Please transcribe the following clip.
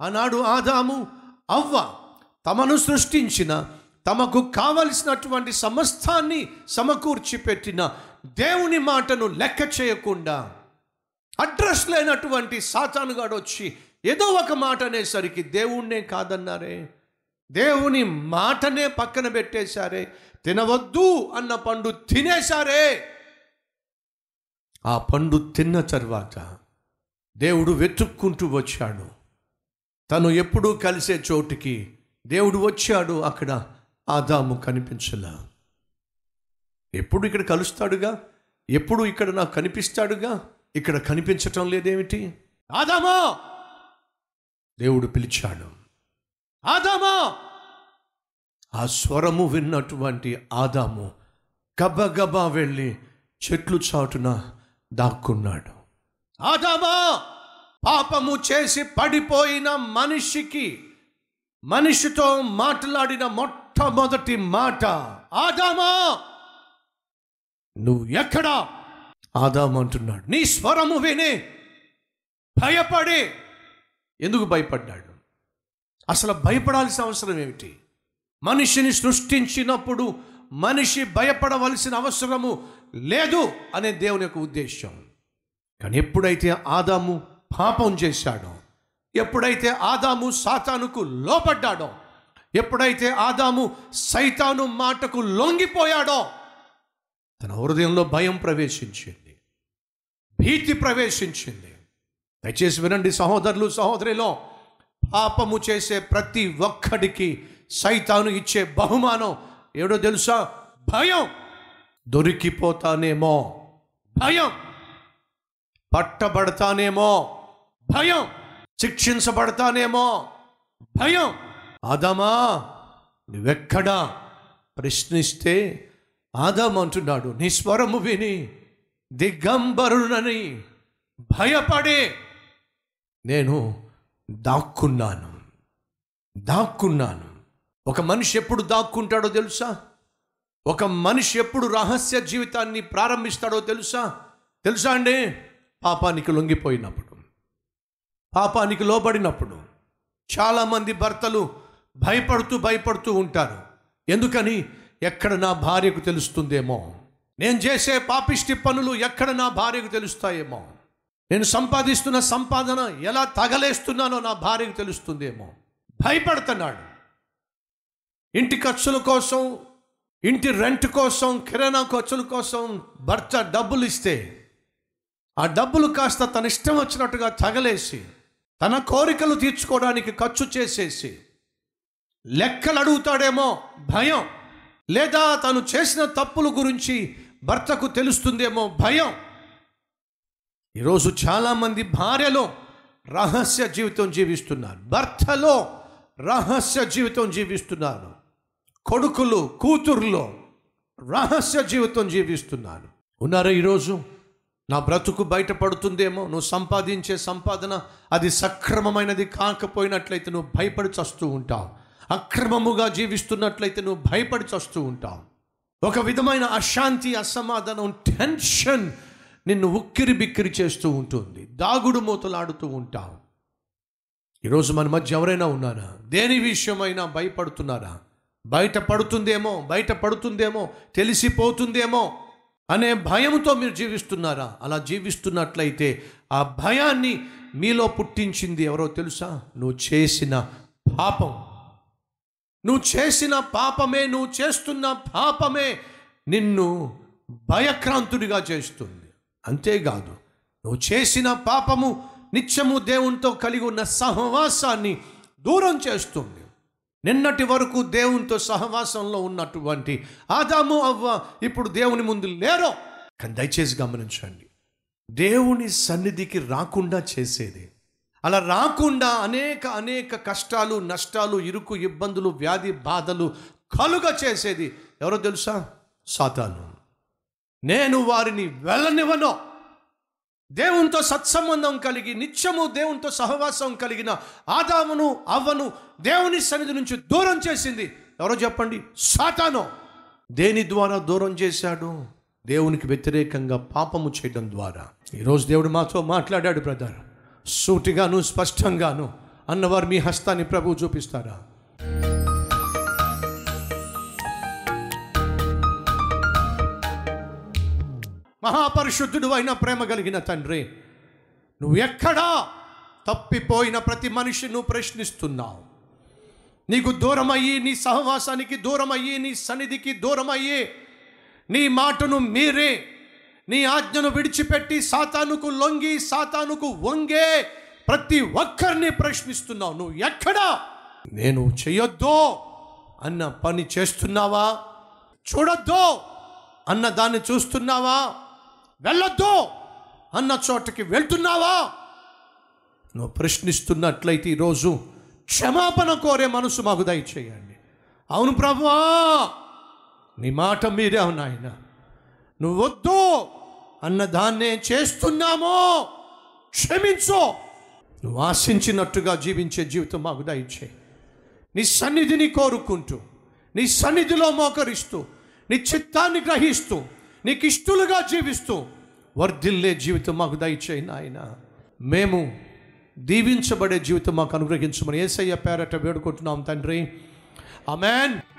ఆనాడు ఆదాము అవ్వ తమను సృష్టించిన తమకు కావలసినటువంటి సమస్తాన్ని సమకూర్చి పెట్టిన దేవుని మాటను లెక్క చేయకుండా అడ్రస్ లేనటువంటి సాతానుగాడు వచ్చి ఏదో ఒక మాట అనేసరికి దేవుణ్ణే కాదన్నారే. దేవుని మాటనే పక్కన పెట్టేశారే. తినవద్దు అన్న పండు తినేశారే. ఆ పండు తిన్న తర్వాత దేవుడు వెతుక్కుంటూ వచ్చాడు. తను ఎప్పుడూ కలిసే చోటికి దేవుడు వచ్చాడు అక్కడ ఆదాము కనిపించలా. ఎప్పుడు ఇక్కడ కలుస్తాడుగా? ఎప్పుడు ఇక్కడ నాకు కనిపిస్తాడుగా? ఇక్కడ కనిపించటం లేదేమిటి? ఆదామా! దేవుడు పిలిచాడు. ఆదామా! ఆ స్వరము విన్నటువంటి ఆదాము గబగబా వెళ్ళి చెట్లు చాటున దాక్కున్నాడు. ఆదామా! పాపము చేసి పడిపోయిన మనిషికి మనిషితో మాట్లాడిన మొట్టమొదటి మాట ఆదామా నువ్వు ఎక్కడా? ఆదాము అంటున్నాడు నీ స్వరము విని భయపడి. ఎందుకు భయపడ్డాడు? అసలు భయపడాల్సిన అవసరం ఏమిటి? మనిషిని సృష్టించినప్పుడు మనిషి భయపడవలసిన అవసరము లేదు అనే దేవుని యొక్క ఉద్దేశం కానీ ఎప్పుడైతే ఆదాము పాపం చేశాడో. ఎప్పుడైతే ఆదాము సాతానుకు లోపడ్డాడో ఎప్పుడైతే ఆదాము సైతాను మాటకు లొంగిపోయాడో తన హృదయంలో భయం ప్రవేశించింది. భీతి ప్రవేశించింది. దయచేసి వినండి సహోదరులు సహోదరిలో పాపము చేసే ప్రతి ఒక్కడికి సైతాను ఇచ్చే బహుమానం ఏడో తెలుసా? భయం. దొరికిపోతానేమో. భయం. పట్టబడతానేమో. భయం. శిక్షించబడతానేమో. భయం. ఆదామా నువ్వెక్కడా? ప్రశ్నిస్తే ఆదాం అంటున్నాడు. నీ స్వరము విని దిగంబరునని. భయపడే. నేను దాక్కున్నాను. దాక్కున్నాను. ఒక మనిషి ఎప్పుడు దాక్కుంటాడో తెలుసా? ఒక మనిషి ఎప్పుడు రహస్య జీవితాన్ని ప్రారంభిస్తాడో తెలుసా? తెలుసా అండి? పాపానికి లొంగిపోయినప్పుడు. పాపానికి లోబడినప్పుడు చాలామంది భర్తలు భయపడుతూ భయపడుతూ ఉంటారు. ఎందుకని? ఎక్కడ నా భార్యకు తెలుస్తుందేమో? నేను చేసే పాపిష్టి పనులు ఎక్కడ నా భార్యకు తెలుస్తాయేమో? నేను సంపాదిస్తున్న సంపాదన ఎలా తగలేస్తున్నానో నా భార్యకు తెలుస్తుందేమో? భయపడుతున్నాడు. ఇంటి ఖర్చుల కోసం ఇంటి రెంట్ కోసం కిరాణా ఖర్చుల కోసం భర్త డబ్బులు ఇస్తే ఆ డబ్బులు కాస్త తన ఇష్టం వచ్చినట్టుగా తగలేసి తన కోరికలు తీర్చుకోవడానికి ఖర్చు చేసేసి లెక్కలు అడుగుతాడేమో భయం. లేదా తను చేసిన తప్పుల గురించి భర్తకు తెలుస్తుందేమో భయం. ఈరోజు చాలామంది భార్యలో రహస్య జీవితం జీవిస్తున్నారు. భర్తలో రహస్య జీవితం జీవిస్తున్నారు. కొడుకులు కూతుర్లో రహస్య జీవితం జీవిస్తున్నారు. ఉన్నారా ఈరోజు? నా బ్రతుకు బయటపడుతుందేమో నువ్వు సంపాదించే సంపాదన అది సక్రమమైనది కాకపోయినట్లయితే నువ్వు భయపడి చస్తూ ఉంటావు. అక్రమముగా జీవిస్తున్నట్లయితే నువ్వు భయపడి చస్తూ ఉంటావు. ఒక విధమైన అశాంతి అసమాధానం టెన్షన్ నిన్ను ఉక్కిరి బిక్కిరి చేస్తూ ఉంటుంది. దాగుడు మూతలాడుతూ ఉంటావు. ఈరోజు మన మధ్య ఎవరైనా ఉన్నారా? దేని విషయమైనా భయపడుతున్నారా? బయట పడుతుందేమో బయట పడుతుందేమో తెలిసిపోతుందేమో అనే భయంతో మీరు జీవిస్తున్నారా? అలా జీవిస్తున్నట్లయితే ఆ భయాన్ని మీలో పుట్టించింది ఎవరో తెలుసా? నువ్వు చేసిన పాపం. నువ్వు చేసిన పాపమే నువ్వు చేస్తున్న పాపమే నిన్ను భయక్రాంతుడిగా చేస్తుంది. అంతేకాదు నువ్వు చేసిన పాపము నిత్యము దేవునితో కలిగి ఉన్న సహవాసాన్ని దూరం చేస్తుంది. నిన్నటి వరకు దేవునితో సహవాసంలో ఉన్నటువంటి ఆదాము అవ్వ ఇప్పుడు దేవుని ముందు లేరో? కానీ దయచేసి గమనించండి. దేవుని సన్నిధికి రాకుండా చేసేది. అలా రాకుండా అనేక అనేక కష్టాలు నష్టాలు ఇరుకు ఇబ్బందులు వ్యాధి బాధలు కలుగ చేసేది ఎవరో తెలుసా? సాతాను. నేను వారిని వెళ్ళనివ్వను. దేవునితో సత్సంబంధం కలిగి నిత్యము దేవునితో సహవాసం కలిగిన ఆదామును అవ్వను దేవుని సన్నిధి నుంచి దూరం చేసింది. ఎవరో చెప్పండి? సాతాను. దేని ద్వారా దూరం చేశాడు? దేవునికి వ్యతిరేకంగా పాపము చేయడం ద్వారా. ఈరోజు దేవుడు మాతో మాట్లాడాడు బ్రదర్. సూటిగాను స్పష్టంగాను అన్నవారు మీ హస్తాన్ని ప్రభువు చూపిస్తారా? మహాపరిశుద్ధుడు అయిన ప్రేమ కలిగిన తండ్రి నువ్వు ఎక్కడా తప్పిపోయిన ప్రతి మనిషి నువ్వు ప్రశ్నిస్తున్నావు. నీకు దూరమయ్యి నీ సహవాసానికి దూరమయ్యి నీ సన్నిధికి దూరమయ్యి నీ మాటను మీరే నీ ఆజ్ఞను విడిచిపెట్టి సాతానుకు లొంగి సాతానుకు వంగే ప్రతి ఒక్కరిని ప్రశ్నిస్తున్నావు. నువ్వు ఎక్కడా? నేను చెయ్యొద్దు అన్న పని చేస్తున్నావా? చూడొద్దు అన్న దాన్ని చూస్తున్నావా? వెళ్ళొద్దు అన్న చోటకి వెళ్తున్నావా? నువ్వు ప్రశ్నిస్తున్నట్లయితే ఈరోజు క్షమాపణ కోరే మనసు మాకు దయచేయండి. అవును ప్రభువా నీ మాట మీరే నాయన. నువ్వు వద్దు అన్న దాన్నే చేస్తున్నామో. క్షమించు. నువ్వు ఆశించినట్టుగా జీవించే జీవితం మాకు దయచేయి నీ సన్నిధిని కోరుకుంటూ నీ సన్నిధిలో మోకరిస్తూ నీ చిత్తాన్ని గ్రహిస్తూ నీకు ఇష్టలుగా జీవిస్తూ వర్ధిల్లే జీవితం మాకు దయచేయి నాయన. మేము దీవించబడే జీవితం మాకు అనుగ్రహించమని ఏసయ్య పేరట వేడుకుంటున్నాం తండ్రి. అమెన్